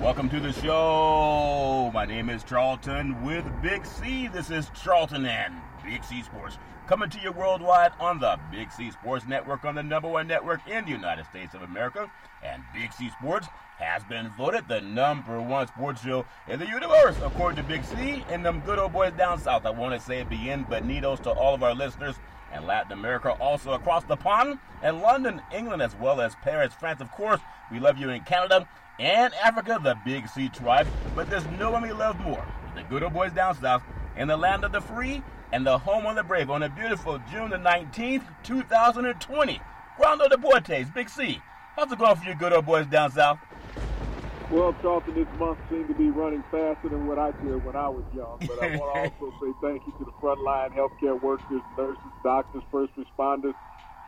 Welcome to the show. My name is Charlton with Big C. This is Charlton and Big C Sports. Coming to you worldwide on the Big C Sports Network on the number one network in the United States of America. And Big C Sports has been voted the number one sports show in the universe, according to Big C and them good old boys down south. I want to say bienvenidos to all of our listeners and Latin America, also across the pond, and London, England, as well as Paris, France. Of course, we love you in Canada and Africa, the Big C tribe, but there's no one we love more. The good old boys down south in the land of the free and the home of the brave on a beautiful June the 19th, 2020. Grando Deportes, Big C. How's it going for you good old boys down south? Well, Charlton, this month seemed to be running faster than what I did when I was young. But I want to also say thank you to the frontline healthcare workers, nurses, doctors, first responders,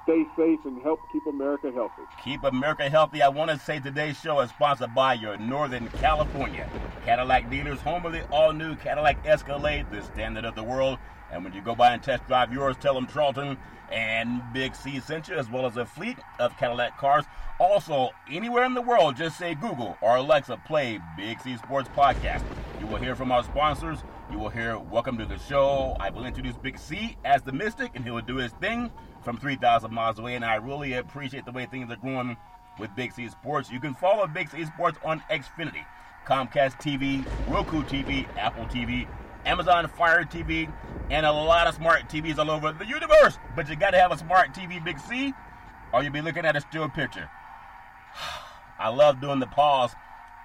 stay safe and help keep America healthy. Keep America healthy. I want to say today's show is sponsored by your Northern California Cadillac dealers, home of the all new Cadillac Escalade, the standard of the world. And when you go by and test drive yours, tell them Charlton and Big C sent you, as well as a fleet of Cadillac cars. Also, anywhere in the world, just say Google or Alexa, play Big C Sports Podcast. You will hear from our sponsors. You will hear Welcome to the Show. I will introduce Big C as the Mystic, and he will do his thing from 3,000 miles away, and I really appreciate the way things are going with Big C Sports. You can follow Big C Sports on Xfinity, Comcast TV, Roku TV, Apple TV, Amazon Fire TV, and a lot of smart TVs all over the universe. But you got to have a smart TV, Big C, or you'll be looking at a still picture. I love doing the pause.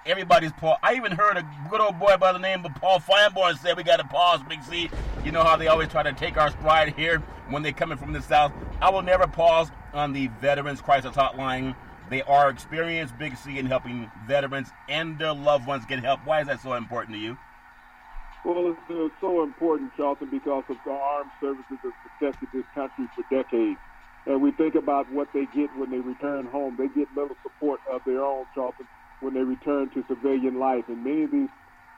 Everybody's Paul. I even heard a good old boy by the name of Paul Finebaum say we got to pause, Big C. You know how they always try to take our stride here when they're coming from the South. I will never pause on the Veterans Crisis Hotline. They are experienced, Big C, in helping veterans and their loved ones get help. Why is that so important to you? Well, it's uh, so important, Charlton, because of the armed services that protected this country for decades. And we think about what they get when they return home. They get little support of their own, Charlton, when they return to civilian life. And many of these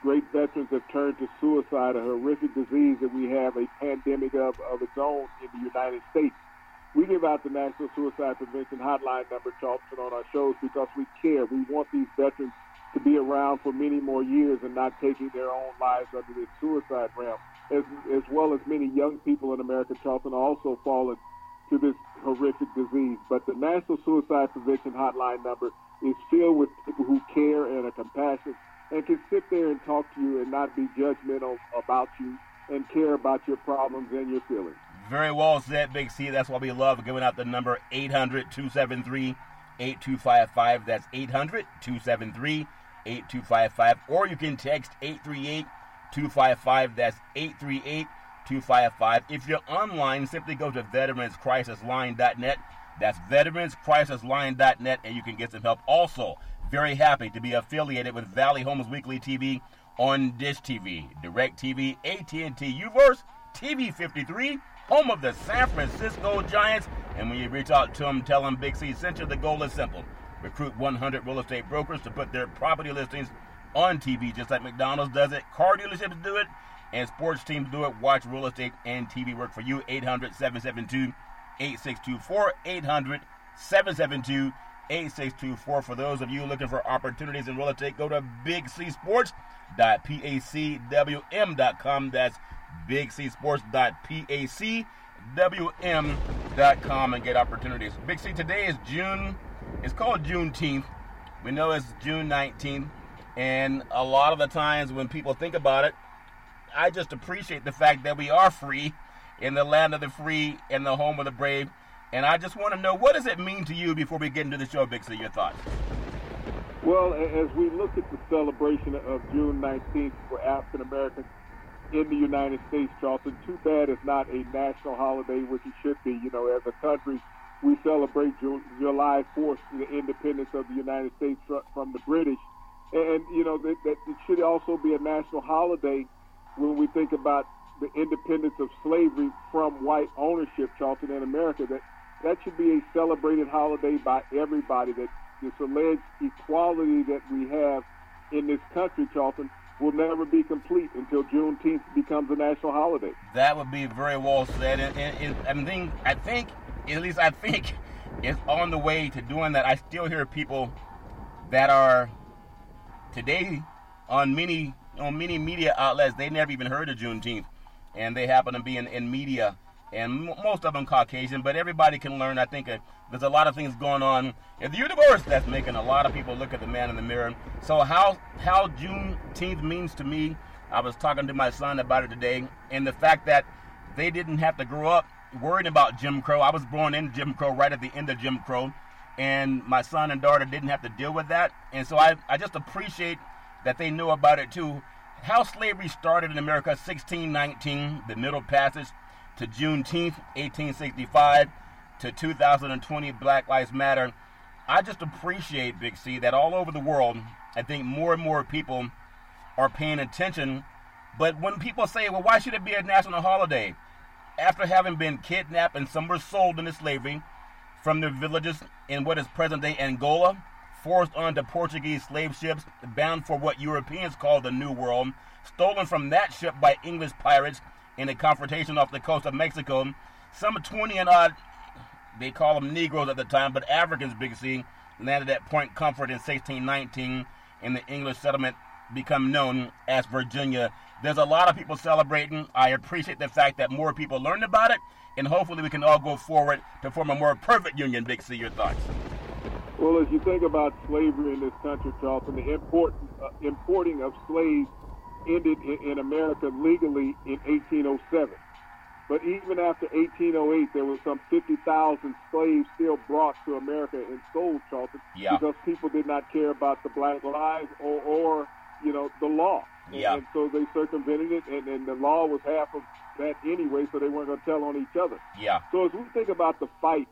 great veterans have turned to suicide, a horrific disease that we have a pandemic of, of its own in the United States. We give out the National Suicide Prevention Hotline number, Charlton, on our shows because we care. We want these veterans to be around for many more years and not taking their own lives under this suicide realm. As, as well as many young people in America, Charlton, also fallen to this horrific disease. But the National Suicide Prevention Hotline number is filled with people who care and are compassionate and can sit there and talk to you and not be judgmental about you and care about your problems and your feelings. Very well said, Big C. That's why we love giving out the number 800 273 8255. That's 800 273 8255. Or you can text 838 255. That's 838 255. If you're online, simply go to veteranscrisisline.net. That's veteranscrisisline.net, and you can get some help. Also, very happy to be affiliated with Valley Homes Weekly TV on Dish TV, Direct TV, AT&T Uverse, TV 53, home of the San Francisco Giants. And when you reach out to them, tell them Big C sent you. The goal is simple: recruit 100 real estate brokers to put their property listings on TV, just like McDonald's does it. Car dealerships do it, and sports teams do it. Watch real estate and TV work for you. 800 772 8624. 800 772 8624. For those of you looking for opportunities in real estate, go to bigcsports.pacwm.com. That's bigcsports.pacwm.com and get opportunities. Big C, today is June it's called Juneteenth. We know it's June 19th, and a lot of the times when people think about it, I just appreciate the fact that we are free in the land of the free and the home of the brave. And I just want to know what does it mean to you before we get into the show, Big your thoughts? Well, as we look at the celebration of June 19th for African Americans in the United States, Charleston, too bad it's not a national holiday, which it should be. You know, as a country, we celebrate July 4th, the independence of the United States from the British. And, you know, that, that it should also be a national holiday when we think about the independence of slavery from white ownership, Charlton, in America. That that should be a celebrated holiday by everybody. That this alleged equality that we have in this country, Charlton, will never be complete until Juneteenth becomes a national holiday. That would be very well said. And, and, and I think I think at least I think it's on the way to doing that. I still hear people that are today on many on many media outlets they never even heard of Juneteenth, and they happen to be in, in media, and m- most of them Caucasian. But everybody can learn. I think uh, there's a lot of things going on in the universe that's making a lot of people look at the man in the mirror. So how how Juneteenth means to me, I was talking to my son about it today, and the fact that they didn't have to grow up worrying about Jim Crow. I was born in Jim Crow, right at the end of Jim Crow, and my son and daughter didn't have to deal with that. And so I, I just appreciate that they know about it too. How slavery started in America, 1619, the Middle Passage, to Juneteenth, 1865, to 2020, Black Lives Matter. I just appreciate, Big C, that all over the world, I think more and more people are paying attention. But when people say, well, why should it be a national holiday? after having been kidnapped and some were sold into slavery from their villages in what is present day Angola, forced onto Portuguese slave ships bound for what Europeans call the New World, stolen from that ship by English pirates in a confrontation off the coast of Mexico. Some 20 and odd, they call them Negroes at the time, but Africans, Big C, landed at Point Comfort in 1619 in the English settlement become known as Virginia there's a lot of people celebrating. I appreciate the fact that more people learned about it, and hopefully we can all go forward to form a more perfect union. Big C, your thoughts? Well, as you think about slavery in this country, Charlton, the import, uh, importing of slaves ended in, in America legally in 1807. But even after 1808, there were some 50,000 slaves still brought to America and sold, Charlton, yeah. because people did not care about the black lives or, or you know, the law. Yeah. And, so they circumvented it, and, and the law was half of that anyway, so they weren't going to tell on each other. Yeah. So as we think about the fight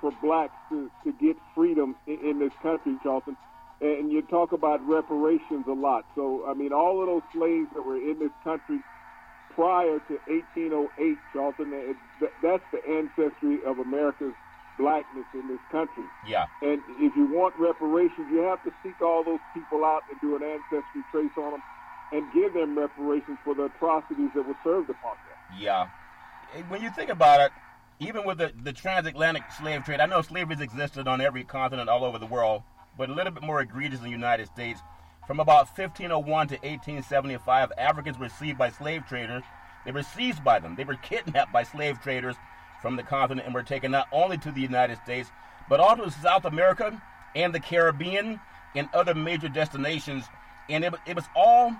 for blacks to, to get freedom in, in this country, Charlton, and you talk about reparations a lot. So, I mean, all of those slaves that were in this country prior to 1808, Charlton, eh, eh, that's the ancestry of America's blackness in this country. Yeah. And if you want reparations, you have to seek all those people out and do an ancestry trace on them and give them reparations for the atrocities that were served upon them. Yeah. When you think about it, even with the, the transatlantic slave trade, I know slavery has existed on every continent all over the world, but a little bit more egregious in the United States. From about 1501 to 1875, Africans were seized by slave traders. They were seized by them. They were kidnapped by slave traders from the continent and were taken not only to the United States, but also to South America and the Caribbean and other major destinations. And it, it was all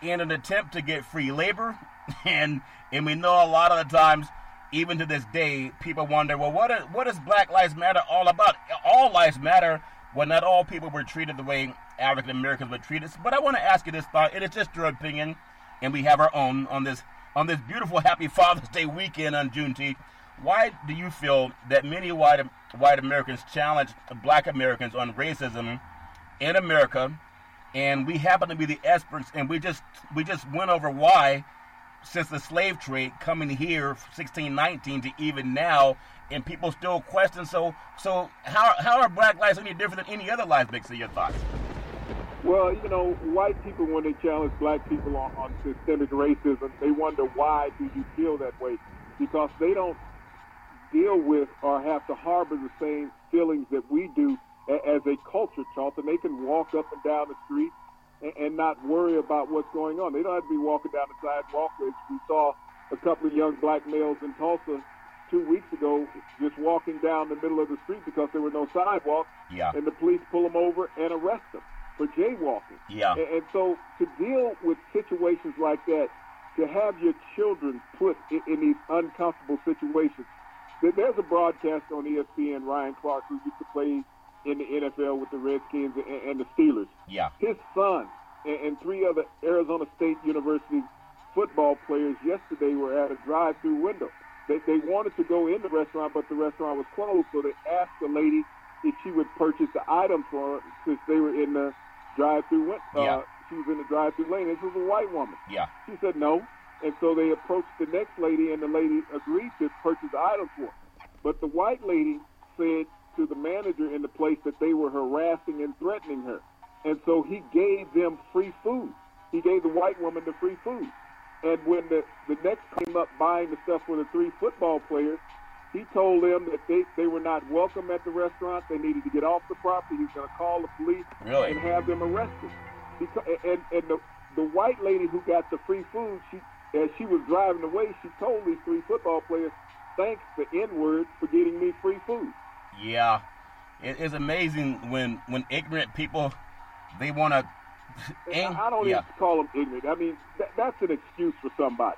in an attempt to get free labor. And and we know a lot of the times, even to this day, people wonder, well, what is, what is Black Lives Matter all about? All lives matter when not all people were treated the way African Americans were treated. But I want to ask you this thought. And It is just your opinion, and we have our own on this on this beautiful Happy Father's Day weekend on Juneteenth. Why do you feel that many white white Americans challenge Black Americans on racism in America? and we happen to be the experts, and we just we just went over why, since the slave trade coming here, 1619 to even now, and people still question. So so how how are black lives any different than any other lives? Big your thoughts. Well, you know, white people when they challenge black people on, on systemic racism, they wonder why do you feel that way? Because they don't deal with or have to harbor the same feelings that we do as a culture, Charlton. They can walk up and down the street and, and not worry about what's going on. They don't have to be walking down the sidewalk, which we saw a couple of young black males in Tulsa two weeks ago just walking down the middle of the street because there were no sidewalks. Yeah. And the police pull them over and arrest them for jaywalking. Yeah. And, and so to deal with situations like that, to have your children put in, in these uncomfortable situations. There's a broadcast on ESPN, Ryan Clark, who used to play in the NFL with the Redskins and, and the Steelers. Yeah. His son and, and three other Arizona State University football players yesterday were at a drive-through window. They, they wanted to go in the restaurant, but the restaurant was closed, so they asked the lady if she would purchase the item for them since they were in the drive-through. Uh, yeah. She was in the drive-through lane. This was a white woman. Yeah. She said no, and so they approached the next lady, and the lady agreed to purchase the item for her. But the white lady said to the manager in the place that they were harassing and threatening her, and so he gave them free food. He gave the white woman the free food. And when the, the next came up buying the stuff for the three football players, he told them that they, they were not welcome at the restaurant. They needed to get off the property. He was going to call the police really? and have them arrested. Because, and and the, the white lady who got the free food, she as she was driving away, she told these three football players, thanks the N-word for getting me free food. Yeah. It, it's amazing when when ignorant people, they want to I don't yeah. even call them ignorant. I mean, that, that's an excuse for somebody.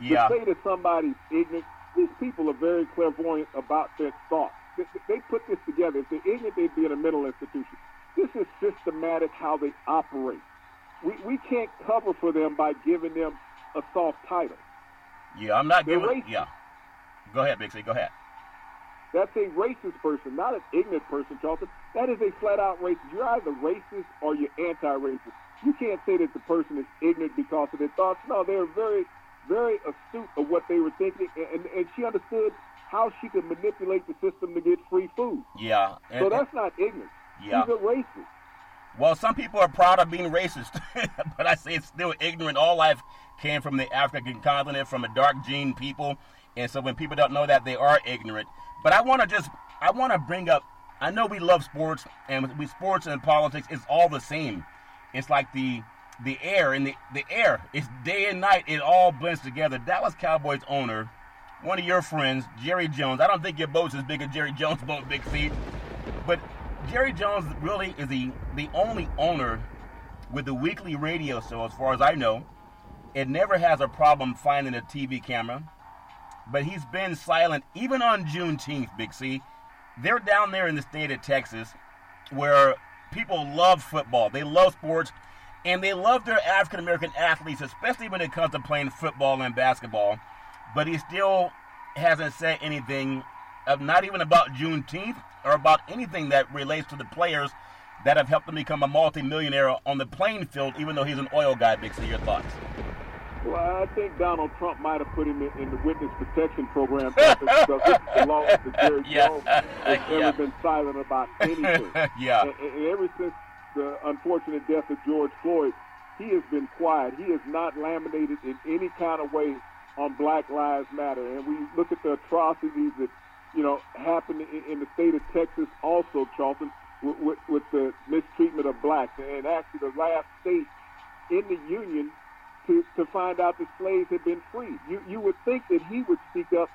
Yeah. To say that somebody's ignorant, these people are very clairvoyant about their thoughts. They, they put this together. If they're ignorant, they'd be in a mental institution. This is systematic how they operate. We, we can't cover for them by giving them a soft title. Yeah, I'm not They're giving. racist. Yeah. Go ahead, Big C. Go ahead. That's a racist person, not an ignorant person, Charlton. That is a flat out racist. You're either racist or you're anti racist. You can't say that the person is ignorant because of their thoughts. No, they're very, very astute of what they were thinking, and, and she understood how she could manipulate the system to get free food. Yeah. So that's not ignorant. Yeah. She's a racist. Well, some people are proud of being racist, but I say it's still ignorant. All life came from the African continent, from a dark gene people, and so when people don't know that, they are ignorant. But I want to just, I want to bring up. I know we love sports, and we sports and politics is all the same. It's like the the air and the the air. It's day and night. It all blends together. Dallas Cowboys owner, one of your friends, Jerry Jones. I don't think your boat's as big as Jerry Jones' boat, Big C, but Jerry Jones really is the the only owner with the weekly radio show, as far as I know. It never has a problem finding a TV camera, but he's been silent even on Juneteenth, Big C. They're down there in the state of Texas where people love football. They love sports, and they love their African American athletes, especially when it comes to playing football and basketball. But he still hasn't said anything of not even about Juneteenth or about anything that relates to the players that have helped him become a multimillionaire on the playing field, even though he's an oil guy. Big C, your thoughts? Well, I think Donald Trump might have put him in, in the witness protection program because this belongs to Jerry Yeah. Jones. Has Yeah. never been silent about anything. yeah. And, and ever since the unfortunate death of George Floyd, he has been quiet. He has not laminated in any kind of way on Black Lives Matter. And we look at the atrocities that you know happen in, in the state of Texas, also Charlton, with, with, with the mistreatment of blacks, and actually the last state in the union to, to find out that slaves had been freed. You you would think that he would speak up,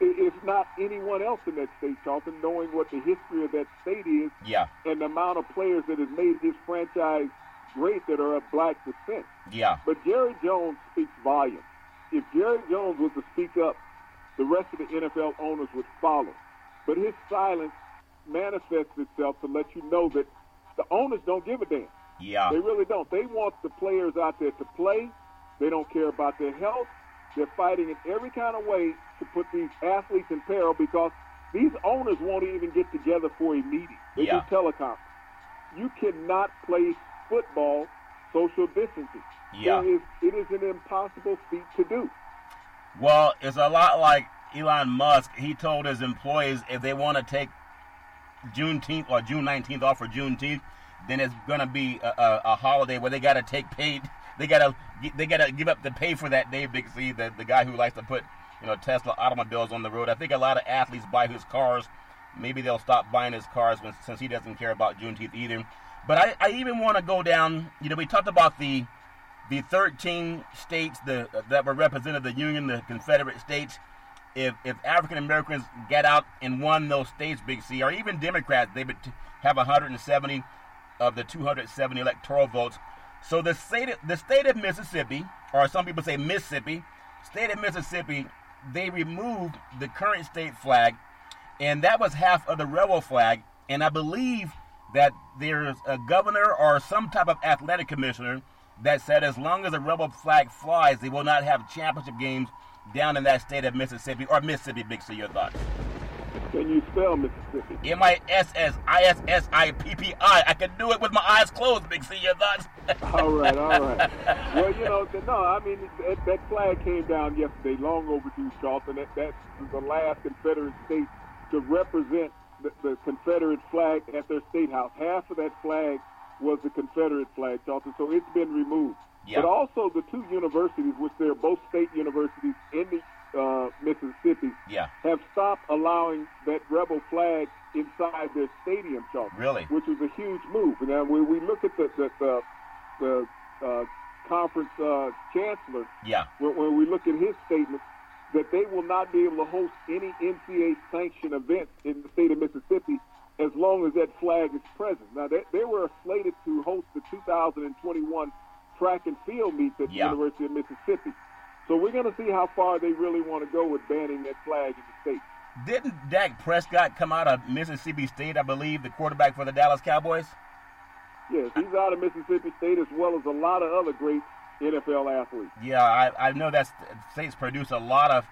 if not anyone else in that state, Charlton, knowing what the history of that state is Yeah. and the amount of players that has made his franchise great that are of black descent. Yeah. But Jerry Jones speaks volumes. If Jerry Jones was to speak up, the rest of the NFL owners would follow. But his silence manifests itself to let you know that the owners don't give a damn. Yeah. They really don't. They want the players out there to play. They don't care about their health. They're fighting in every kind of way to put these athletes in peril because these owners won't even get together for a meeting. They Yeah. do teleconference. You cannot play football social distancing. Yeah. It is, it is an impossible feat to do. Well, it's a lot like Elon Musk. He told his employees if they want to take Juneteenth or June 19th off for Juneteenth, then it's to be a, a, a holiday where they got to take paid. They got to they got to give up the pay for that day. Big C, the the guy who likes to put you know Tesla automobiles on the road. I think a lot of athletes buy his cars. Maybe they'll stop buying his cars when, since he doesn't care about Juneteenth either. But I, I even want to go down. You know, we talked about the the 13 states the, that were represented the Union, the Confederate States. if if African Americans get out and won those states, Big C, or even Democrats, they would have 170 of the 270 electoral votes. So the state of, the state of Mississippi, or some people say Mississippi, state of Mississippi, they removed the current state flag, and that was half of the rebel flag. And I believe that there's a governor or some type of athletic commissioner that said as long as the rebel flag flies, they will not have championship games down in that state of Mississippi or Mississippi. Big C, your thoughts? Can you spell Mississippi? M I S S I S S I P P I. I can do it with my eyes closed, Big C. Your thoughts? all right, all right. Well, you know, no, I mean, that, that flag came down yesterday, long overdue, Charlton. That, that's the last Confederate state to represent the, the Confederate flag at their state house. Half of that flag was the Confederate flag, Charlton, so it's been removed. Yeah. But also the two universities, which they're both state universities in the uh, Mississippi, Yeah. have stopped allowing that rebel flag inside their stadium, Charlton. Really? Which was a huge move. And then when we look at the the the, the uh, conference uh, chancellor, Yeah. when, when we look at his statement, that they will not be able to host any NCAA sanctioned events in the state of Mississippi as long as that flag is present. Now they, they were slated to host the 2021 track and field meet at Yeah. the University of Mississippi. So we're going to see how far they really want to go with banning that flag in the state. Didn't Dak Prescott come out of Mississippi State, I believe, the quarterback for the Dallas Cowboys? Yes, he's out of Mississippi State as well as a lot of other great NFL athletes. Yeah, I, I know that states produce a lot of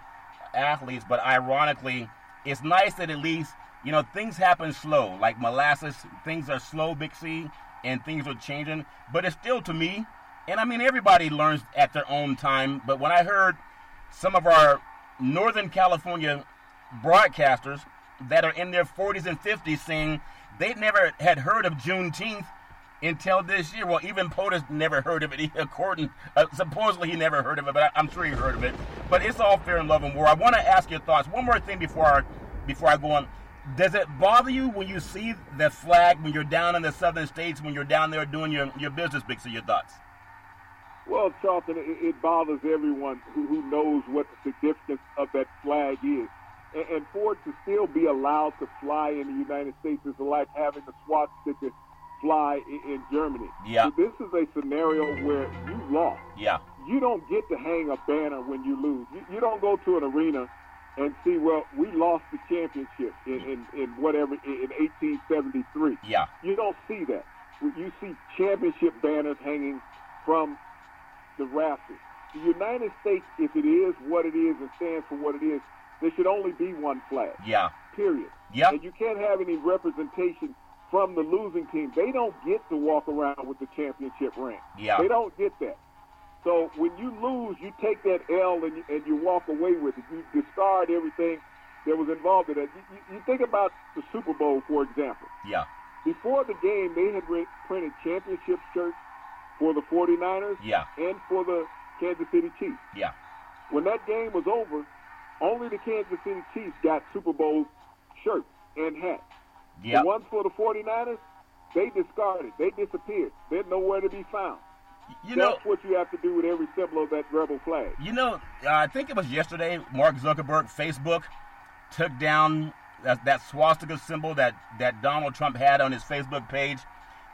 athletes, but ironically, it's nice that at least, you know, things happen slow. Like molasses, things are slow, Big C, and things are changing. But it's still, to me, and I mean, everybody learns at their own time. But when I heard some of our Northern California broadcasters that are in their 40s and 50s saying they never had heard of Juneteenth until this year. Well, even POTUS never heard of it. According, uh, supposedly he never heard of it, but I, am sure he heard of it. But it's all fair in love and war. I want to ask your thoughts. One more thing before I, before I go on. Does it bother you when you see the flag when you're down in the southern states when you're down there doing your, your business? Big, so your thoughts? Well, Charlton, it, it bothers everyone who, who knows what the significance of that flag is. And, and for it to still be allowed to fly in the United States is like having a swastika fly in, in Germany. Yeah. So this is a scenario where you lost. Yeah. You don't get to hang a banner when you lose. You, you don't go to an arena and see, well, we lost the championship in, in, in whatever, in 1873. Yeah. You don't see that. You see championship banners hanging from the rafters. The United States, if it is what it is and stands for what it is, there should only be one flag. Yeah. Period. Yeah. And you can't have any representation from the losing team. They don't get to walk around with the championship ring. Yeah. They don't get that. So when you lose, you take that L and you, and you walk away with it. You discard everything that was involved in it. You, you, you think about the Super Bowl, for example. Yeah. Before the game, they had re- printed championship shirts for the 49ers Yeah. and for the Kansas City Chiefs. Yeah. When that game was over, only the Kansas City Chiefs got Super Bowl shirts and hats. Yeah. The ones for the 49ers, they discarded. They disappeared. They're nowhere to be found. You know, That's what you have to do with every symbol of that rebel flag. You know, I think it was yesterday. Mark Zuckerberg, Facebook, took down that, that swastika symbol that that Donald Trump had on his Facebook page,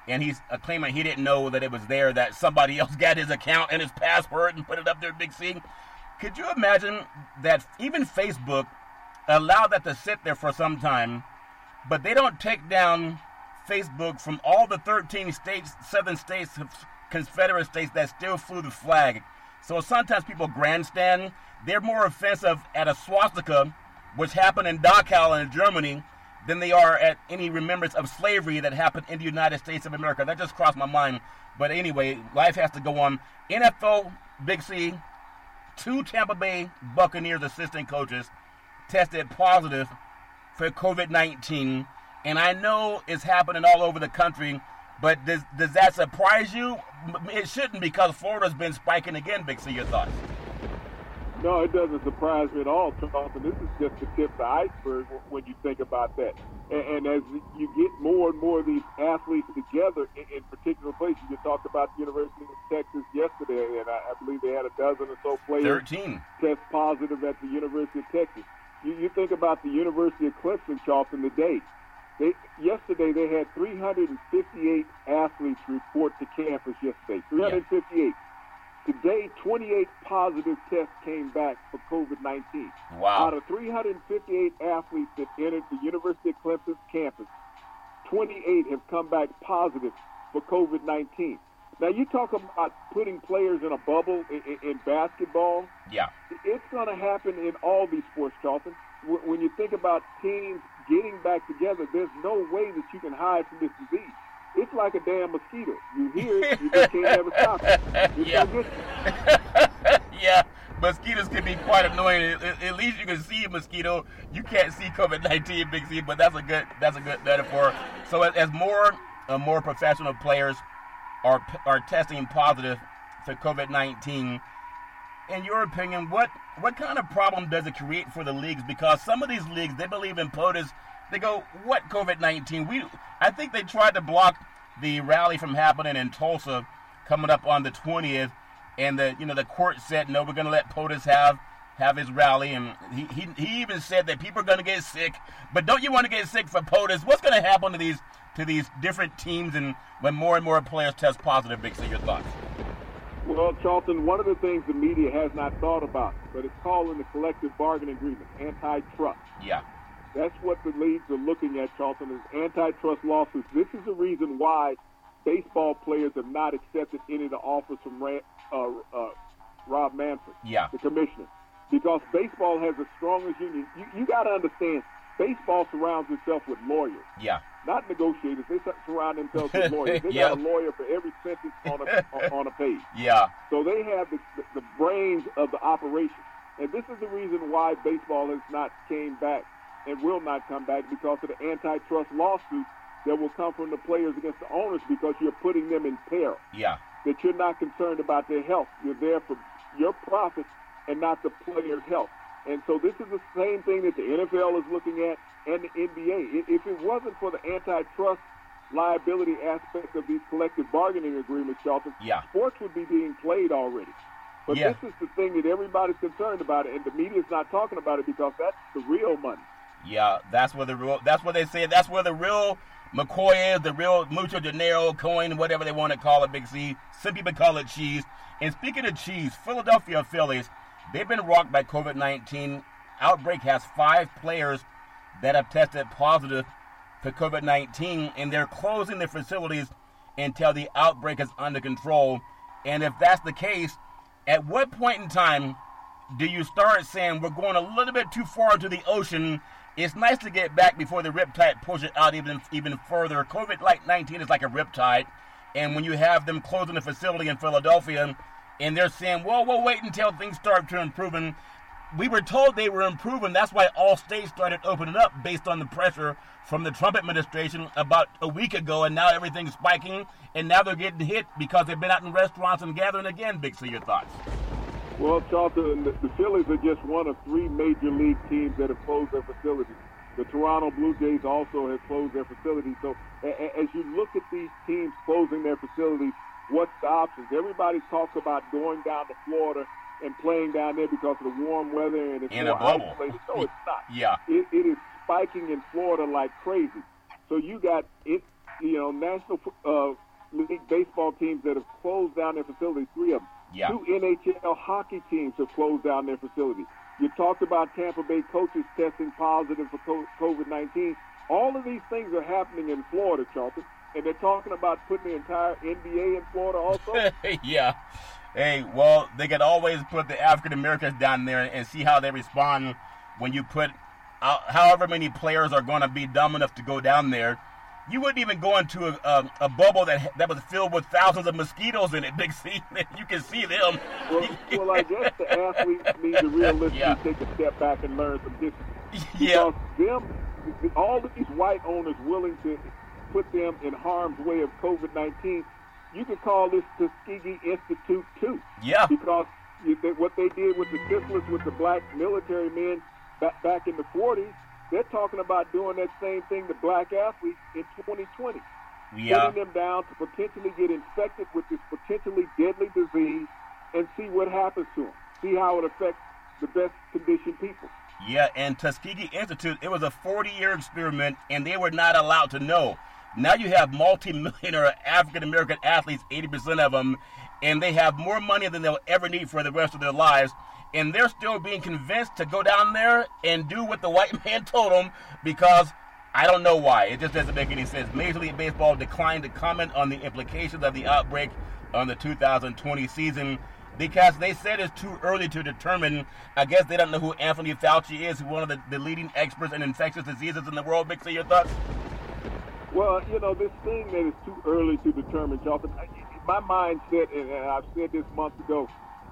and he's claiming he didn't know that it was there. That somebody else got his account and his password and put it up there, big C. Could you imagine that even Facebook allowed that to sit there for some time, but they don't take down Facebook from all the 13 states, seven states, Confederate states that still flew the flag. So sometimes people grandstand. They're more offensive at a swastika, which happened in Dachau in Germany, than they are at any remembrance of slavery that happened in the United States of America. That just crossed my mind. But anyway, life has to go on. NFL, Big C, two Tampa Bay Buccaneers assistant coaches tested positive for COVID 19. And I know it's happening all over the country, but does, does that surprise you? It shouldn't because Florida's been spiking again, Big C. Your thoughts? No, it doesn't surprise me at all, Charlton. This is just the tip of the iceberg when you think about that. And, and as you get more and more of these athletes together in, in particular places, you talked about the University of Texas yesterday, and I, I believe they had a dozen or so players 13. test positive at the University of Texas. You, you think about the University of Clemson, Charleston, today. They, yesterday they had 358 athletes report to campus yesterday. 358. Yeah. Today, 28 positive tests came back for COVID-19. Wow. Out of 358 athletes that entered the University of Clemson's campus, 28 have come back positive for COVID-19. Now you talk about putting players in a bubble in, in, in basketball. Yeah, it's going to happen in all these sports, Charlton. When you think about teams getting back together, there's no way that you can hide from this disease. It's like a damn mosquito. You hear it, you just can't ever stop it. It's yeah. yeah. Mosquitoes can be quite annoying. At, at, least you can see a mosquito. You can't see COVID nineteen, Big C, but that's a good that's a good metaphor. So as, as more uh, more professional players are are testing positive for COVID nineteen. In your opinion, what what kind of problem does it create for the leagues? Because some of these leagues they believe in POTUS. They go, what COVID nineteen? We I think they tried to block the rally from happening in Tulsa coming up on the twentieth, and the you know the court said no, we're going to let POTUS have have his rally, and he, he he even said that people are going to get sick. But don't you want to get sick for POTUS? What's going to happen to these to these different teams and when more and more players test positive, Big C, your thoughts? Well, Charlton, one of the things the media has not thought about, but it's called in the collective bargaining agreement, antitrust. Yeah. That's what the leagues are looking at, Charlton, is antitrust lawsuits. This is the reason why baseball players have not accepted any of the offers from uh, uh, Rob Manfred, yeah. the commissioner, because baseball has the strongest union. You, you got to understand, baseball surrounds itself with lawyers. Yeah not negotiators. They surround themselves with lawyers. They got a lawyer for every sentence on a on a page. Yeah. So they have the, the, the brains of the operation, and this is the reason why baseball has not came back and will not come back because of the antitrust lawsuits that will come from the players against the owners because you're putting them in peril. Yeah. That you're not concerned about their health. You're there for your profit and not the players' health. And so this is the same thing that the NFL is looking at and the NBA. If it wasn't for the antitrust liability aspect of these collective bargaining agreements, Charlton, yeah. sports would be being played already. But yeah. this is the thing that everybody's concerned about, and the media's not talking about it because that's the real money. Yeah, that's where the real. That's what they say. That's where the real McCoy is. The real mucho dinero coin, whatever they want to call it. Big C. Some people call it cheese. And speaking of cheese, Philadelphia Phillies, they've been rocked by COVID nineteen. Outbreak has five players that have tested positive for COVID 19, and they're closing their facilities until the outbreak is under control. And if that's the case, at what point in time do you start saying we're going a little bit too far into the ocean? It's nice to get back before the riptide pushes it out even even further. COVID like 19 is like a riptide, and when you have them closing the facility in Philadelphia, and they're saying, well, we'll wait until things start to improving we were told they were improving. That's why all states started opening up based on the pressure from the Trump administration about a week ago, and now everything's spiking, and now they're getting hit because they've been out in restaurants and gathering again. Big, so your thoughts? Well, Charlton, the, the Phillies are just one of three major league teams that have closed their facilities. The Toronto Blue Jays also have closed their facilities. So a- as you look at these teams closing their facilities, what's the options? Everybody talks about going down to Florida and playing down there because of the warm weather and it's in more a bubble. isolated. No, it's not. Yeah, it, it is spiking in Florida like crazy. So you got it, you know, National uh, League baseball teams that have closed down their facilities. Three of them. Yeah. Two NHL hockey teams have closed down their facilities. You talked about Tampa Bay coaches testing positive for COVID-19. All of these things are happening in Florida, Charlton, and they're talking about putting the entire NBA in Florida also. yeah. Hey, well, they could always put the African Americans down there and see how they respond when you put uh, however many players are going to be dumb enough to go down there. You wouldn't even go into a, a, a, bubble that that was filled with thousands of mosquitoes in it, Big C. You can see them. Well, well I guess the athletes need to realistically yeah. take a step back and learn some history. Yeah. Because them, all of these white owners willing to put them in harm's way of COVID-19 you could call this Tuskegee Institute too. Yeah. Because you, what they did with the syphilis with the black military men back, back in the 40s, they're talking about doing that same thing to black athletes in 2020. Yeah. Putting them down to potentially get infected with this potentially deadly disease and see what happens to them. See how it affects the best conditioned people. Yeah, and Tuskegee Institute, it was a 40 year experiment, and they were not allowed to know. Now you have multi-millionaire African American athletes, 80% of them, and they have more money than they'll ever need for the rest of their lives. And they're still being convinced to go down there and do what the white man told them because I don't know why. It just doesn't make any sense. Major League Baseball declined to comment on the implications of the outbreak on the 2020 season because they said it's too early to determine. I guess they don't know who Anthony Fauci is, one of the, the leading experts in infectious diseases in the world. Big, your thoughts? Well, you know, this thing that is too early to determine, Charlton, my mindset, and I've said this months ago,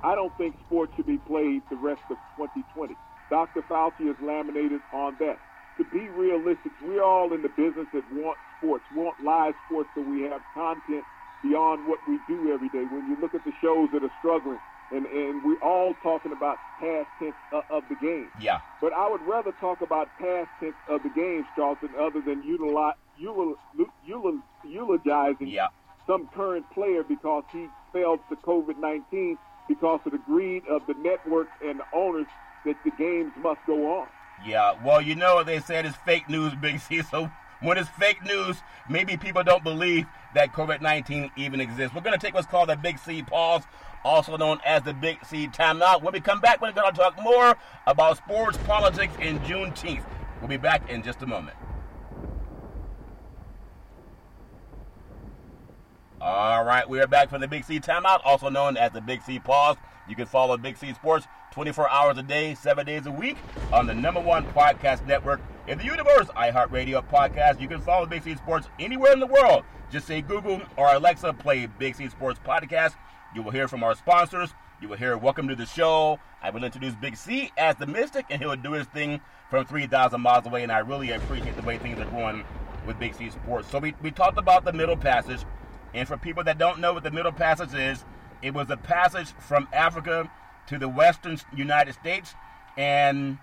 I don't think sports should be played the rest of 2020. Dr. Fauci has laminated on that. To be realistic, we're all in the business that want sports, want live sports, so we have content beyond what we do every day. When you look at the shows that are struggling, and, and we're all talking about past tense of the game. Yeah. But I would rather talk about past tense of the game, Charlton, other than utilize, eulogizing yeah. some current player because he failed to COVID 19 because of the greed of the networks and the owners that the games must go on. Yeah, well, you know what they said is fake news, Big C. So when it's fake news, maybe people don't believe that COVID 19 even exists. We're going to take what's called the Big C pause, also known as the Big C timeout. When we come back, we're going to talk more about sports, politics, and Juneteenth. We'll be back in just a moment. All right, we are back from the Big C timeout, also known as the Big C pause. You can follow Big C Sports 24 hours a day, seven days a week on the number one podcast network in the universe, iHeartRadio podcast. You can follow Big C Sports anywhere in the world. Just say Google or Alexa, play Big C Sports podcast. You will hear from our sponsors. You will hear Welcome to the Show. I will introduce Big C as the Mystic, and he will do his thing from 3,000 miles away. And I really appreciate the way things are going with Big C Sports. So we, we talked about the middle passage. And for people that don't know what the middle passage is, it was a passage from Africa to the western United States and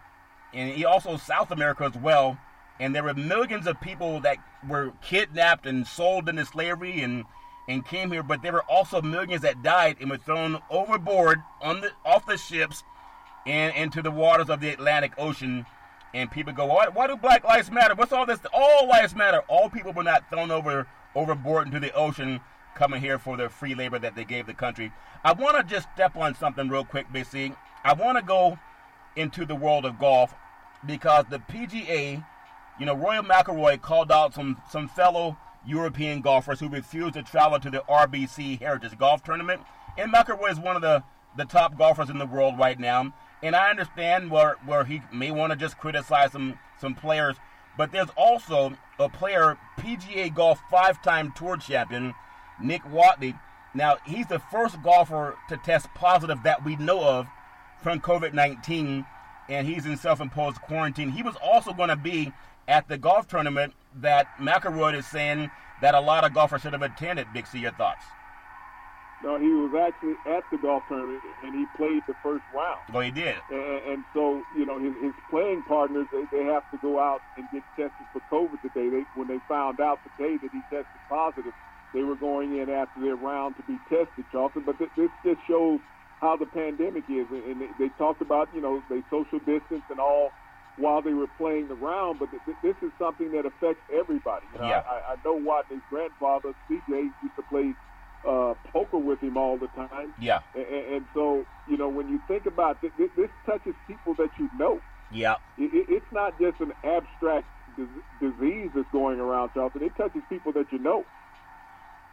and also South America as well. And there were millions of people that were kidnapped and sold into slavery and and came here, but there were also millions that died and were thrown overboard on the off the ships and into the waters of the Atlantic Ocean. And people go, why, why do Black Lives Matter? What's all this? All lives matter. All people were not thrown over overboard into the ocean coming here for their free labor that they gave the country. I want to just step on something real quick, BC. I want to go into the world of golf because the PGA, you know, Rory McIlroy called out some some fellow European golfers who refused to travel to the RBC Heritage Golf Tournament. And McIlroy is one of the, the top golfers in the world right now. And I understand where, where he may want to just criticize some, some players. But there's also a player, PGA Golf five time tour champion, Nick Watney. Now, he's the first golfer to test positive that we know of from COVID 19, and he's in self imposed quarantine. He was also going to be at the golf tournament that McIlroy is saying that a lot of golfers should have attended. Big your thoughts? No, he was actually at the golf tournament and he played the first round. Well, he did. And, and so, you know, his, his playing partners, they, they have to go out and get tested for COVID today. They, when they found out today that he tested positive, they were going in after their round to be tested, Charlton. But th- this just shows how the pandemic is. And they, they talked about, you know, they social distance and all while they were playing the round, but th- this is something that affects everybody. You know, yeah. I, I know Watney's grandfather, CJ, used to play uh, poker with him all the time. Yeah. And, and so, you know, when you think about this, this touches people that you know. Yeah. It, it's not just an abstract disease that's going around, Charlton. It touches people that you know.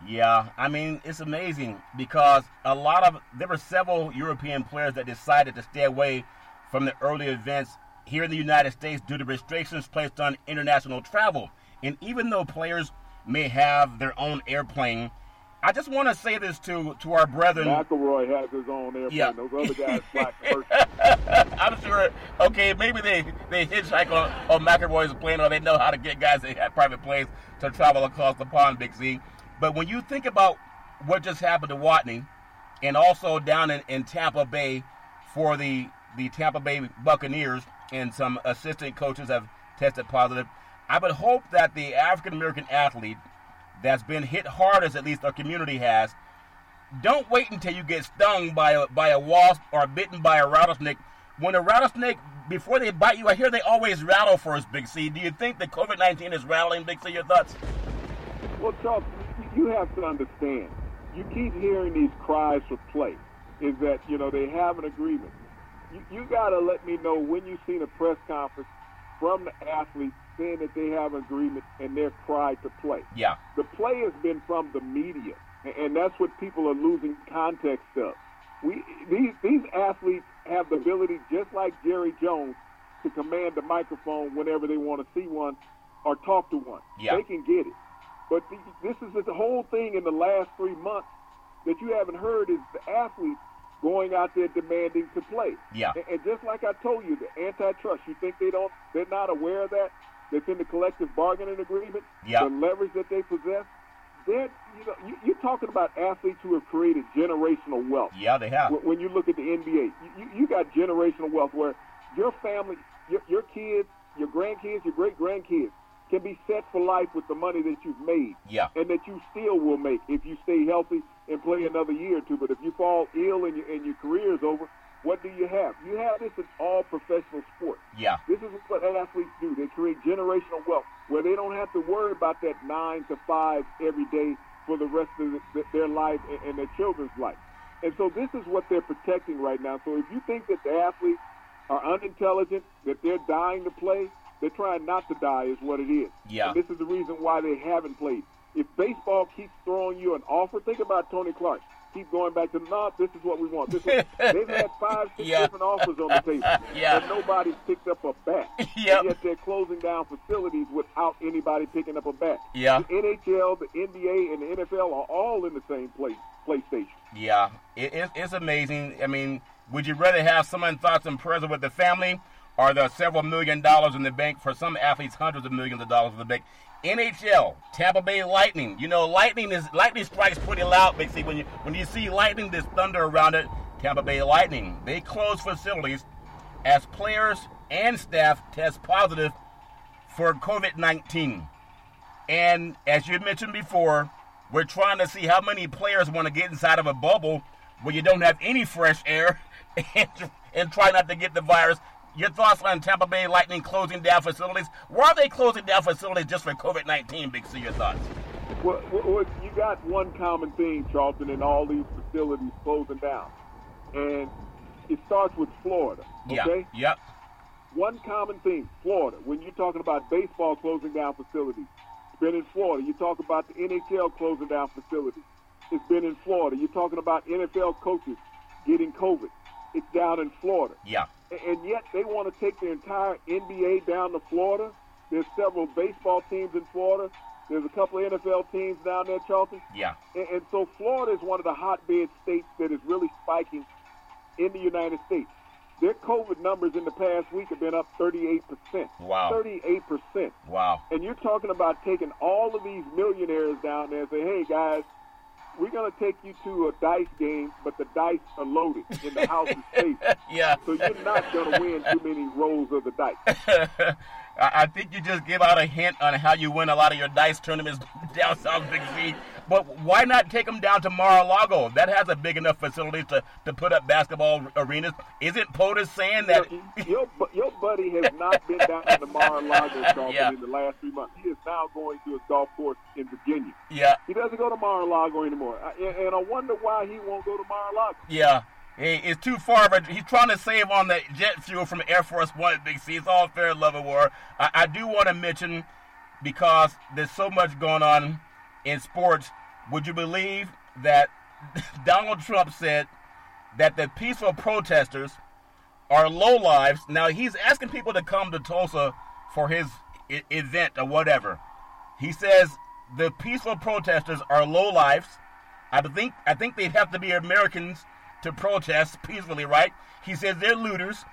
Yeah, I mean it's amazing because a lot of there were several European players that decided to stay away from the early events here in the United States due to restrictions placed on international travel. And even though players may have their own airplane, I just want to say this to to our brethren. McIlroy has his own airplane. Yeah. Those other guys fly commercial. I'm sure. Okay, maybe they they hitchhike on, on McIlroy's plane, or they know how to get guys that have private planes to travel across the pond, Big Z. But when you think about what just happened to Watney, and also down in, in Tampa Bay for the the Tampa Bay Buccaneers, and some assistant coaches have tested positive. I would hope that the African American athlete that's been hit hard as at least our community has, don't wait until you get stung by a, by a wasp or bitten by a rattlesnake. When a rattlesnake before they bite you, I hear they always rattle first, Big C. Do you think that COVID 19 is rattling, Big C? Your thoughts? Well, Charles, you have to understand. You keep hearing these cries for play. Is that you know they have an agreement? You, you got to let me know when you've seen a press conference from the athletes saying that they have an agreement and they're cried to play. Yeah. The play has been from the media, and that's what people are losing context of. We these these athletes have the ability, just like Jerry Jones, to command the microphone whenever they want to see one or talk to one. Yeah. They can get it. But the, this is the whole thing in the last three months that you haven't heard is the athletes going out there demanding to play. Yeah. And, and just like I told you, the antitrust, you think they don't, they're not aware of that? That's in the collective bargaining agreement? Yeah. The leverage that they possess? They're, you know, you, you're talking about athletes who have created generational wealth. Yeah, they have. When- When you look at the NBA, you, you, you got generational wealth where your family, your, your kids, your grandkids, your great grandkids can be set for life with the money that you've made Yeah. and that you still will make if you stay healthy and play another year or two. But if you fall ill and, your and your career is over, what do you have? You have this in all professional sports. Yeah. This is what athletes do. They create generational wealth where they don't have to worry about that nine to five every day for the rest of the, their life and, and their children's life. And so this is what they're protecting right now. So if you think that the athletes are unintelligent, that they're dying to play, they're trying not to die is what it is. Yeah. And this is the reason why they haven't played. If baseball keeps throwing you an offer, think about Tony Clark. Keep going back to, no, this is what we want. This is, they've had five, six Yeah. different offers on the table. Yeah. And nobody's picked up a bat. Yep. And yet they're closing down facilities without anybody picking up a bat. Yeah. The NHL, the NBA, and the NFL are all in the same place, PlayStation. Yeah, it, it, it's amazing. I mean, would you rather have someone thoughts and prayers with the family, or the several million dollars in the bank for some athletes, hundreds of millions of dollars in the bank? NHL, Tampa Bay Lightning. You know, lightning is lightning strikes pretty loud. C. When you when you see lightning, there's thunder around it. Tampa Bay Lightning. They close facilities as players and staff test positive for COVID 19. And as you mentioned before, we're trying to see how many players want to get inside of a bubble where you don't have any fresh air and, and try not to get the virus. Your thoughts on Tampa Bay Lightning closing down facilities? Why are they closing down facilities just for COVID 19, Big C? Your thoughts? Well, well, you got one common theme, Charlton, in all these facilities closing down. And it starts with Florida, okay? Yeah. Yep. One common theme, Florida. When you're talking about baseball closing down facilities, it's been in Florida. You talk about the NHL closing down facilities. It's been in Florida. You're talking about NFL coaches getting COVID. Down in Florida. Yeah. And yet they want to take the entire NBA down to Florida. There's several baseball teams in Florida. There's a couple of NFL teams down there, Charlton. Yeah. And, and so Florida is one of the hotbed states that is really spiking in the United States. Their COVID numbers in the past week have been up 38%. Wow. 38%. Wow. And you're talking about taking all of these millionaires down there and say, hey, guys, we're going to take you to a dice game, but the dice are loaded and the house is safe. Yeah. So you're not to win too many rolls of the dice. I think you just give out a hint on how you win a lot of your dice tournaments down south, Big C. But why not take them down to Mar-a-Lago? That has a big enough facility to, to put up basketball arenas. Isn't POTUS saying that? your, your, your buddy has not been down to Mar-a-Lago, Charlton, Yeah. in the last three months. He is now going to a golf course in Virginia. Yeah, He doesn't go to Mar-a-Lago anymore. I- And, and I wonder why he won't go to Mar-a-Lago. yeah. Hey, it's too far, but he's trying to save on that jet fuel from Air Force One, Big C. It's all fair, love and war. I, I do want to mention, because there's so much going on in sports, would you believe that Donald Trump said that the peaceful protesters are low lives. Now he's asking people to come to Tulsa for his I- event or whatever. He says the peaceful protesters are low lives. I think I think they'd have to be Americans to protest peacefully, right? He says they're looters,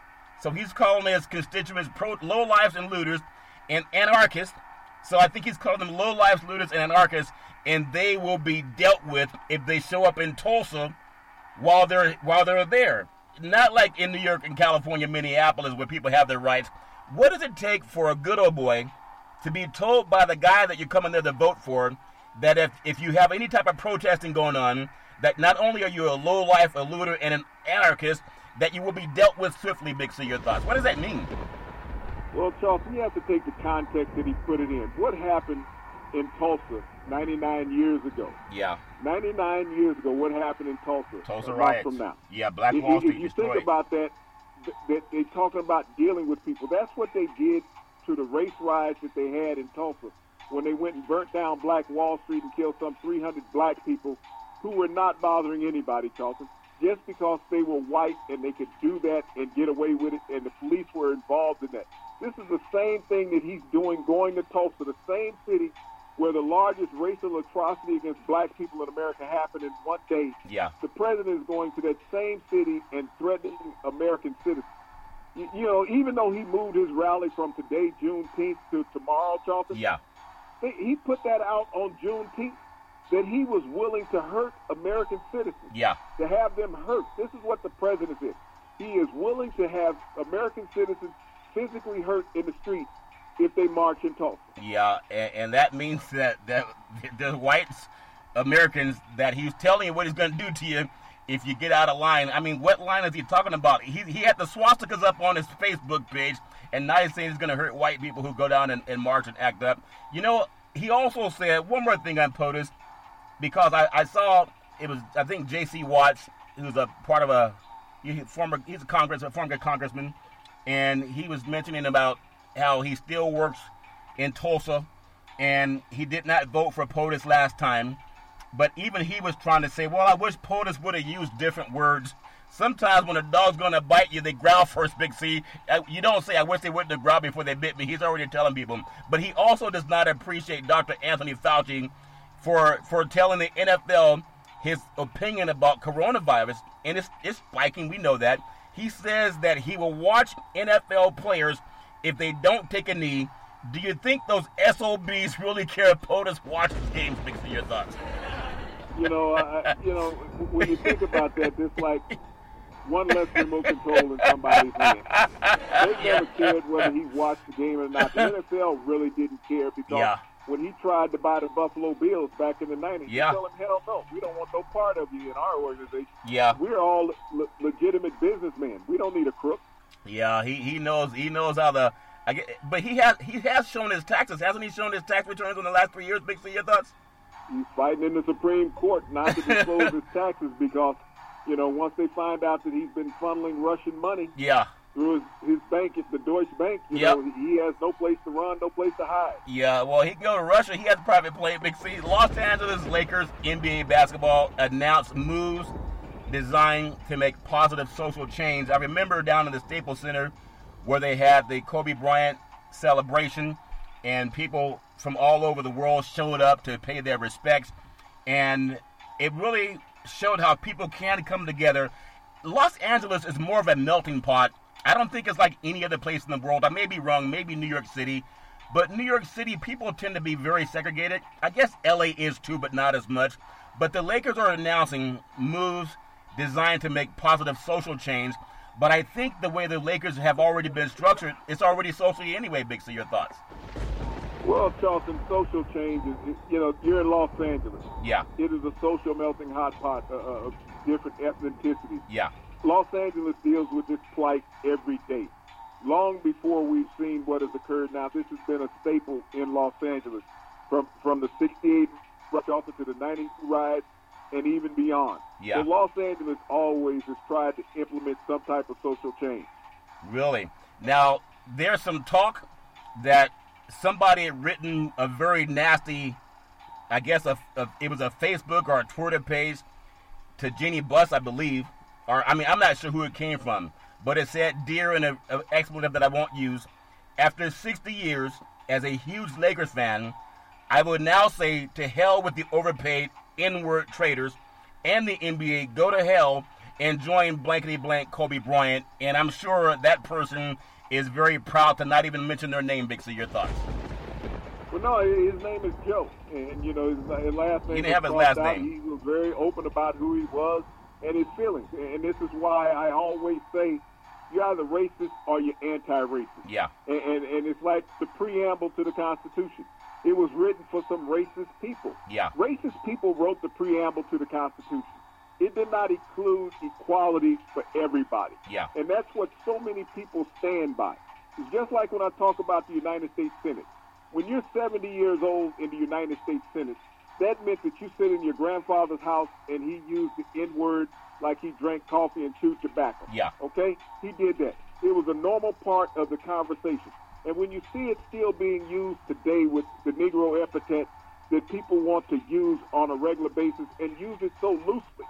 so he's calling his constituents pro- low lives and looters and anarchists. So I think he's calling them low lives, looters, and anarchists, and they will be dealt with if they show up in Tulsa while they're while they're there. Not like in New York and California, Minneapolis, where people have their rights. What does it take for a good old boy to be told by the guy that you're coming there to vote for that if if you have any type of protesting going on, that not only are you a low life, a looter, and an anarchist, that you will be dealt with swiftly, Big C. Your thoughts? What does that mean? Well, Charleston, you have to take the context that he put it in. What happened in Tulsa 99 years ago? Yeah. 99 years ago, what happened in Tulsa? Tulsa riots. from now. Yeah, Black Wall Street If you destroyed. think about that, that they're talking about dealing with people. That's what they did to the race riots that they had in Tulsa when they went and burnt down Black Wall Street and killed some 300 black people who were not bothering anybody, Charleston, just because they were white and they could do that and get away with it, and the police were involved in that. This is the same thing that he's doing going to Tulsa, the same city where the largest racial atrocity against black people in America happened in one day. Yeah. The president is going to that same city and threatening American citizens. You, you know, even though he moved his rally from today, Juneteenth, to tomorrow, Charleston, Yeah. he- he put that out on Juneteenth that he was willing to hurt American citizens Yeah. to have them hurt. This is what the president is. He is willing to have American citizens physically hurt in the street if they march in Tulsa. Yeah, and, and that means that that the whites Americans that he's telling you what he's going to do to you if you get out of line. I mean, what line is he talking about? He he had the swastikas up on his Facebook page, and now he's saying he's going to hurt white people who go down and, and march and act up. You know, he also said one more thing on POTUS because I, I saw it was I think J.C. Watts, who's a part of a former he's a congress a former congressman, and he was mentioning about how he still works in Tulsa, and he did not vote for POTUS last time. But even he was trying to say, well, I wish POTUS would have used different words. Sometimes when a dog's going to bite you, they growl first, Big C. You don't say, I wish they wouldn't have growled before they bit me. He's already telling people. But he also does not appreciate Dr. Anthony Fauci for, for telling the NFL his opinion about coronavirus. And it's, it's spiking, we know that. He says that he will watch NFL players if they don't take a knee. Do you think those SOBs really care if POTUS watches games? C, your thoughts? You know, I, you know, when you think about that, it's like one less remote control in somebody's hand. They never cared whether he watched the game or not. The NFL really didn't care because Yeah. when he tried to buy the Buffalo Bills back in the 90s, Yeah. told him, hell no, we don't want no part of you in our organization. Yeah. We're all le- legitimate businessmen. We don't need a crook. Yeah, he, he knows he knows how the I get, but he has he has shown his taxes, hasn't he? Shown his tax returns in the last three years. Big C, your thoughts? He's fighting in the Supreme Court not to disclose his taxes because, you know, once they find out that he's been funneling Russian money Yeah, through his, his bank, the Deutsche Bank, you Yep. know, he has no place to run, no place to hide. yeah. Well, he can go to Russia. He has a private plane. Big C. Los Angeles Lakers NBA basketball announced moves designed to make positive social change. I remember down in the Staples Center where they had the Kobe Bryant celebration, and people from all over the world showed up to pay their respects, and it really showed how people can come together. Los Angeles is more of a melting pot. I don't think it's like any other place in the world. I may be wrong, maybe New York City. But New York City, people tend to be very segregated. I guess LA is too, but not as much. But the Lakers are announcing moves designed to make positive social change. But I think the way the Lakers have already been structured, it's already socially anyway, Big C. Your thoughts? Well, Charleston, social change is, you know, you're in Los Angeles. Yeah, It is a social melting hot pot uh, uh, of different ethnicities. yeah, Los Angeles deals with this plight every day. Long before we've seen what has occurred now, this has been a staple in Los Angeles from from the 68 rush off to the 90 ride and even beyond. Yeah. So Los Angeles always has tried to implement some type of social change. really. Now, there's some talk that somebody had written a very nasty, I guess a, a, it was a Facebook or a Twitter page to Jeanie Buss, I believe. Or, I mean, I'm not sure who it came from, but it said, Dear, and an expletive that I won't use. After 60 years as a huge Lakers fan, I would now say to hell with the overpaid N-word traders and the NBA. Go to hell and join blankety blank Kobe Bryant. And I'm sure that person is very proud to not even mention their name. C, your thoughts? Well, no, his name is Joe, and you know his, his last name. He didn't was have his last out. name. He was very open about who he was and his feelings, and this is why I always say you're either racist or you're anti-racist. Yeah, And, and and it's like the preamble to the Constitution. It was written for some racist people. yeah, Racist people wrote the preamble to the Constitution. it did not include equality for everybody. Yeah. And that's what so many people stand by. It's just like when I talk about the United States Senate. When you're 70 years old in the United States Senate, that meant that you sit in your grandfather's house and he used the N word like he drank coffee and chewed tobacco. Yeah. Okay? He did that. It was a normal part of the conversation. And when you see it still being used today with the Negro epithet that people want to use on a regular basis and use it so loosely,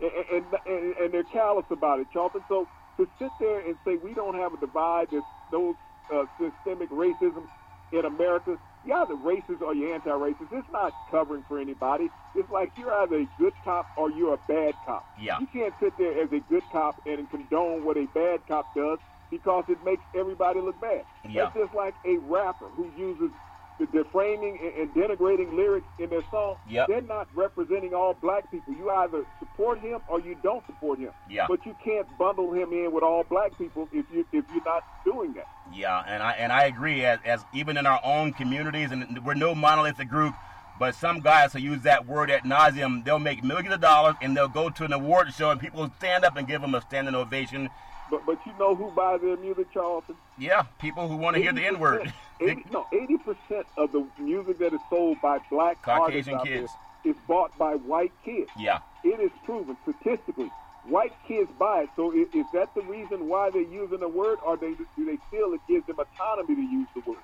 and, and, and they're callous about it, Charlton. So to sit there and say we don't have a divide, there's no uh, systemic racism in America, you're either racist or you're anti-racist. It's not covering for anybody. It's like you're either a good cop or you're a bad cop. Yeah. You can't sit there as a good cop and condone what a bad cop does because it makes everybody look bad. Yeah. That's just like a rapper who uses the deframing and, and denigrating lyrics in their song. Yep. They're not representing all black people. You either support him or you don't support him. Yeah. But you can't bundle him in with all black people if you if you're not doing that. Yeah, and I and I agree. As, as even in our own communities, and we're no monolithic group, but some guys who use that word at nauseum, they'll make millions of dollars, and they'll go to an award show, and people stand up and give them a standing ovation. But but you know who buys their music, Charlton? Yeah, people who want to hear the N word. 80, no, eighty percent of the music that is sold by black Caucasian kids. is bought by white kids. yeah, It is proven statistically. White kids buy it. So is, is that the reason why they're using the word, or they, do they feel it gives them autonomy to use the word?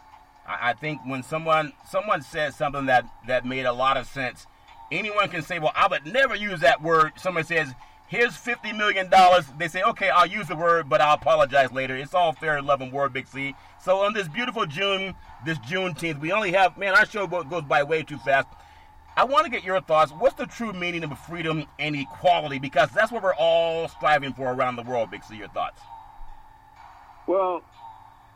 I, I think when someone someone says something that that made a lot of sense, anyone can say, "Well, I would never use that word." Someone says, "Here's fifty million dollars." They say, "Okay, I'll use the word, but I'll apologize later." It's all fair and love and war, Big C. So on this beautiful June, this Juneteenth, we only have man, our show go- goes by way too fast. I want to get your thoughts. What's the true meaning of freedom and equality? Because that's what we're all striving for around the world. Big C, your thoughts? Well,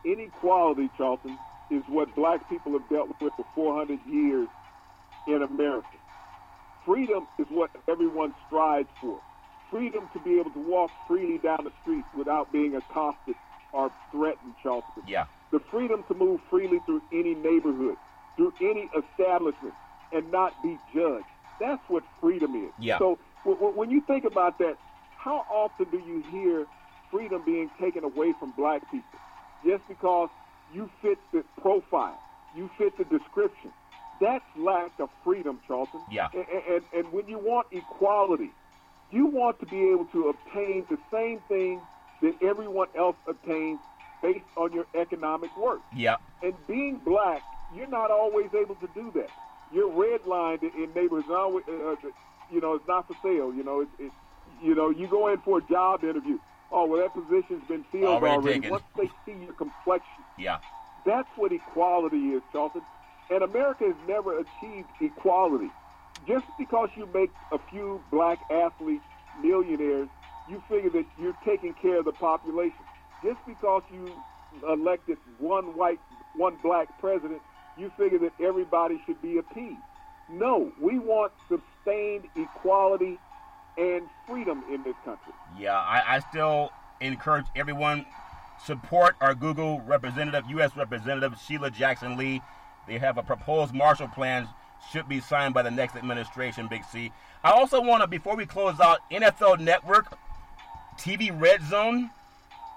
inequality, Charlton, is what black people have dealt with for 400 years in America. Freedom is what everyone strives for. Freedom to be able to walk freely down the street without being accosted or threatened, Charlton. Yeah, The freedom to move freely through any neighborhood, through any establishment, and not be judged. That's what freedom is. Yeah. So w- w- when you think about that, how often do you hear freedom being taken away from black people just because you fit the profile, you fit the description? That's lack of freedom, Charlton. Yeah. And, and, and when you want equality, you want to be able to obtain the same thing that everyone else obtains based on your economic worth. yeah, And being black, you're not always able to do that. You're redlined in neighborhoods. Now, uh, uh, you know, it's not for sale. You know, it's, it, you know, you go in for a job interview. Oh, well, that position's been filled Already already. taken. Once they see your complexion, yeah, that's what equality is, Charlton. And America has never achieved equality. Just because you make a few black athletes millionaires, you figure that you're taking care of the population. Just because you elected one white, one black president, you figure that everybody should be appeased. No, we want sustained equality and freedom in this country. Yeah, I, I still encourage everyone support our Google representative, U.S. Representative Sheila Jackson Lee. They have a proposed Marshall Plan should be signed by the next administration. Big C. I also want to, before we close out, NFL Network, TV Red Zone.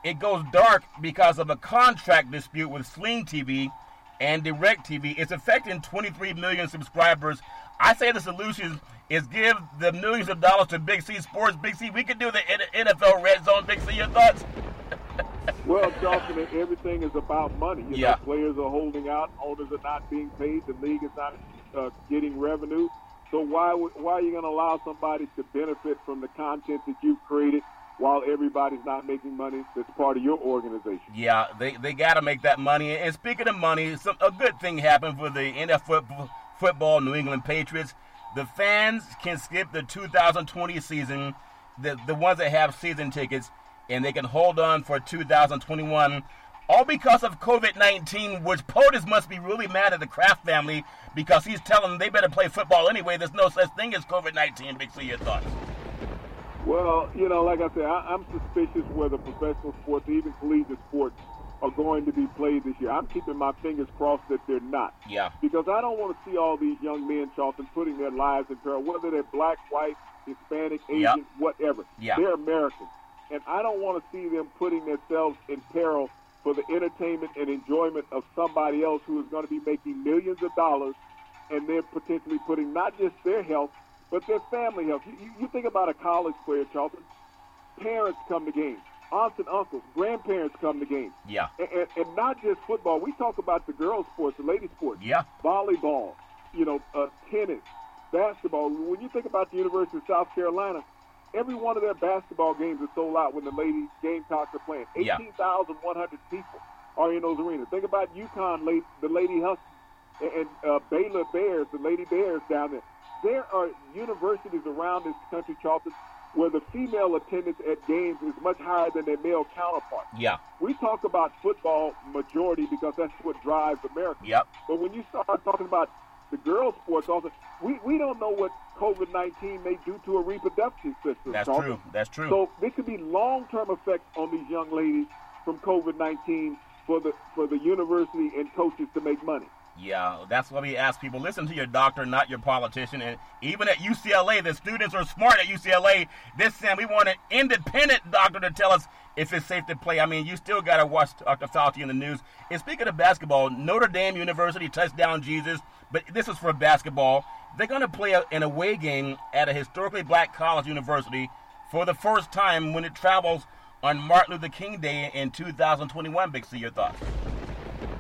It goes dark because of a contract dispute with Sling TV and Direct TV. It's affecting 23 million subscribers. I say the solution is give the millions of dollars to Big C Sports. Big C, we could do the NFL Red Zone. Big C, your thoughts? Well, Charlton, everything is about money. You Yeah. know, players are holding out, owners are not being paid, the league is not uh, getting revenue. So why why are you going to allow somebody to benefit from the content that you've created while everybody's not making money that's part of your organization? Yeah, they, they got to make that money. And speaking of money, some, a good thing happened for the NFL football New England Patriots. The fans can skip the 2020 season, the, the ones that have season tickets, and they can hold on for 2021. All because of COVID 19, which POTUS must be really mad at the Kraft family because he's telling them they better play football anyway. There's no such thing as COVID 19. Big C, your thoughts? Well, you know, like I said, I, I'm suspicious whether professional sports, even collegiate sports, are going to be played this year. I'm keeping my fingers crossed that they're not. Yeah. Because I don't want to see all these young men, Charlton, putting their lives in peril, whether they're black, white, Hispanic, Asian, Yep. whatever. Yeah. They're Americans. And I don't want to see them putting themselves in peril for the entertainment and enjoyment of somebody else who is going to be making millions of dollars and they're potentially putting not just their health, but their family health. You, you, you think about a college player, Charlton. Parents come to games. Aunts and uncles, grandparents come to games. Yeah. And, and, and not just football. We talk about the girls' sports, the ladies' sports Yeah. volleyball, you know, uh, tennis, basketball. When you think about the University of South Carolina, every one of their basketball games is sold out when the ladies Gamecocks are playing. Yeah. 18,100 people are in those arenas. Think about UConn, la- the Lady Huskies, and, and uh, Baylor Bears, the Lady Bears down there. There are universities around this country, Charlton, where the female attendance at games is much higher than their male counterparts. Yeah. We talk about football majority because that's what drives America. Yep. But when you start talking about the girls' sports, also, we, we don't know what COVID 19 may do to a reproductive system. That's true. That's true. So there could be long term effects on these young ladies from COVID 19 for the, for the university and coaches to make money. Yeah, that's why we ask people listen to your doctor, not your politician. And even at UCLA, the students are smart at UCLA. This time, we want an independent doctor to tell us if it's safe to play. I mean, you still got to watch Dr. Fauci in the news. And speaking of basketball, Notre Dame University touchdown Jesus, but this is for basketball. They're going to play a, an away game at a historically black college university for the first time when it travels on Martin Luther King Day in 2021. Big C, your thoughts?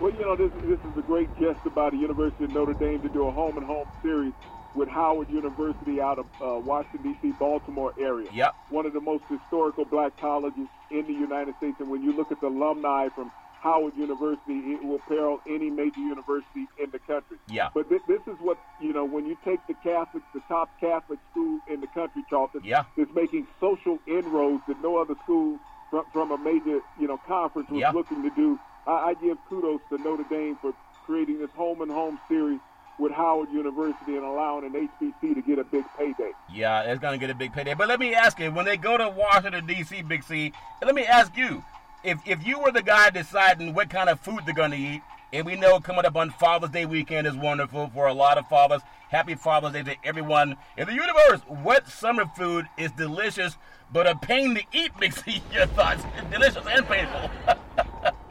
Well, you know, this, this is a great jest about the University of Notre Dame to do a home and home series with Howard University out of uh, Washington, D.C., Baltimore area. Yep. One of the most historical black colleges in the United States. And when you look at the alumni from Howard University, it will parallel any major university in the country. Yeah. But th- this is what, you know, when you take the Catholics, the top Catholic school in the country, Charlton, Yeah. that's making social inroads that no other school from, from a major, you know, conference was Yeah. looking to do. I, I give kudos to Notre Dame for creating this home and home series with Howard University and allowing an HBC to get a big payday. Yeah, it's going to get a big payday. But let me ask you, when they go to Washington, D.C., Big C, let me ask you, if, if you were the guy deciding what kind of food they're going to eat, and we know coming up on Father's Day weekend is wonderful for a lot of fathers. Happy Father's Day to everyone in the universe. What summer food is delicious but a pain to eat, Big C? Your thoughts? Delicious and painful.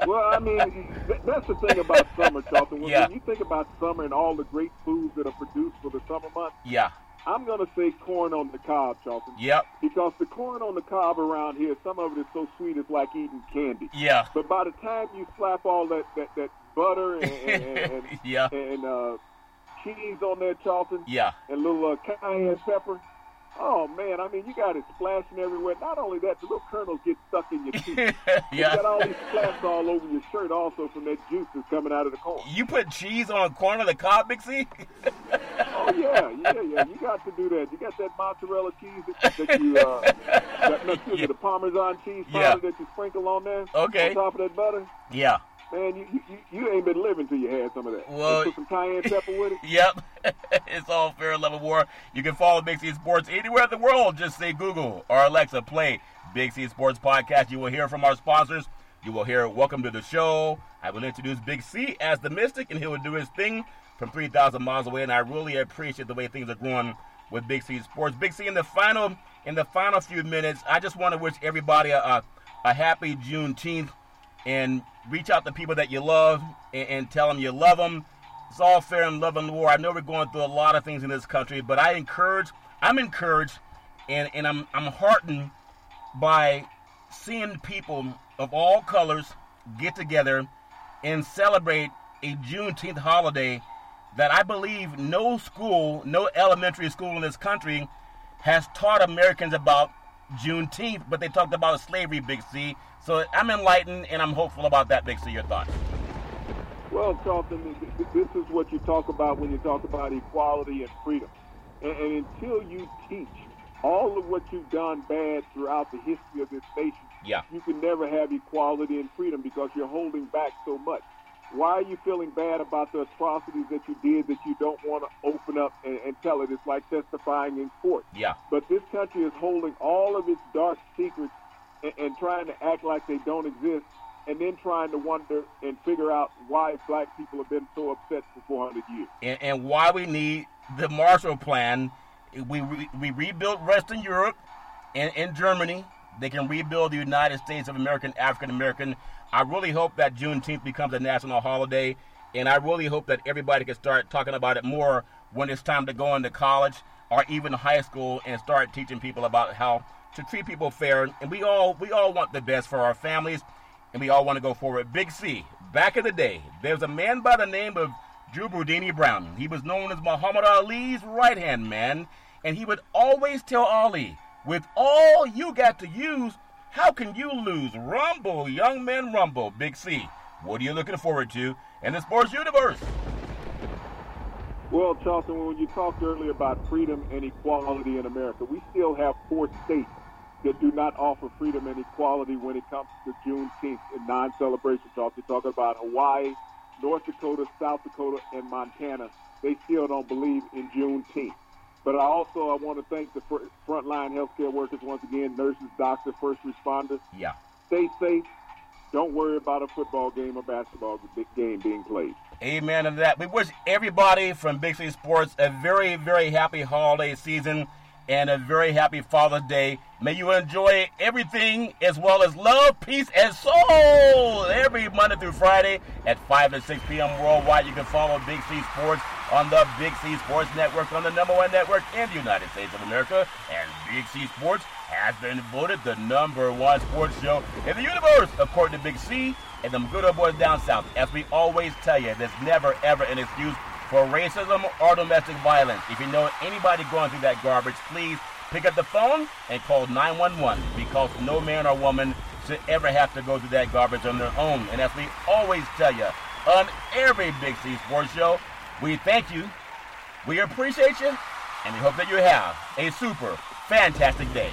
Well, I mean, that's the thing about summer, Charlton. When, Yeah. when you think about summer and all the great foods that are produced for the summer months, yeah. I'm going to say corn on the cob, Charlton. Yep. Because the corn on the cob around here, some of it is so sweet it's like eating candy. Yeah. But by the time you slap all that, that, that butter and, and, and, Yeah. and uh, cheese on there, Charlton, Yeah. and little uh, cayenne pepper, oh man, I mean, you got it splashing everywhere. Not only that, the little kernels get stuck in your teeth. You got all these splats all over your shirt also from that juice that's coming out of the corn. You put cheese on a corner of the cob, C? Oh yeah, yeah, yeah. You got to do that. You got that mozzarella cheese that, that you, uh, that, no, excuse me, the Parmesan cheese powder Yeah. that you sprinkle on there. Okay. On top of that butter. Yeah. Man, you, you, you ain't been living till you had some of that. Well- put some cayenne pepper with it. Yep. it's all fair level war. You can follow Big C Sports anywhere in the world. Just say Google or Alexa, play Big C Sports Podcast. You will hear from our sponsors. You will hear Welcome to the Show. I will introduce Big C as the Mystic, and he will do his thing from 3,000 miles away. And I really appreciate the way things are going with Big C Sports. Big C, in the final in the final few minutes, I just want to wish everybody a, a, a happy Juneteenth and reach out to people that you love and, and tell them you love them. It's all fair in love and war. I know we're going through a lot of things in this country, but I encourage, I'm encouraged, and, and I'm, I'm heartened by seeing people of all colors get together and celebrate a Juneteenth holiday that I believe no school, no elementary school in this country has taught Americans about Juneteenth, but they talked about slavery, Big C. So I'm enlightened and I'm hopeful about that, Big C. Your thoughts? Well, Charlton, th- th- this is what you talk about when you talk about equality and freedom. And, and until you teach all of what you've done bad throughout the history of this nation, Yeah. you can never have equality and freedom because you're holding back so much. Why are you feeling bad about the atrocities that you did that you don't want to open up and, and tell it? It's like testifying in court. Yeah. But this country is holding all of its dark secrets and, and trying to act like they don't exist and then trying to wonder and figure out why black people have been so upset for 400 years. And, and why we need the Marshall Plan. We, we, we rebuilt Western Europe and in Germany. They can rebuild the United States of American African American. I really hope that Juneteenth becomes a national holiday, and I really hope that everybody can start talking about it more when it's time to go into college or even high school and start teaching people about how to treat people fair. And we all we all want the best for our families and we all want to go forward. Big C, back in the day, there was a man by the name of Drew Brown. He was known as Muhammad Ali's right hand man, and he would always tell Ali, with all you got to use, how can you lose? Rumble, young man, rumble. Big C, what are you looking forward to in the sports universe? Well, Charleston, when you talked earlier about freedom and equality in America, we still have four states that do not offer freedom and equality when it comes to Juneteenth and non-celebration talk. You're talking about Hawaii, North Dakota, South Dakota, and Montana. They still don't believe in Juneteenth. But I also I want to thank the fr- frontline healthcare workers once again, nurses, doctors, first responders. Yeah. Stay safe. Don't worry about a football game or basketball game being played. Amen to that. We wish everybody from Big C Sports a very, very happy holiday season and a very happy Father's Day. May you enjoy everything as well as love, peace, and soul every Monday through Friday at 5 to 6 p.m. worldwide. You can follow Big C Sports on the Big C Sports Network on the number one network in the United States of America. And Big C Sports has been voted the number one sports show in the universe, according to Big C and them good old boys down south. As we always tell you, there's never, ever an excuse for racism or domestic violence. If you know anybody going through that garbage, please pick up the phone and call 911 because no man or woman should ever have to go through that garbage on their own. And as we always tell you on every Big C Sports Show, we thank you, we appreciate you, and we hope that you have a super fantastic day.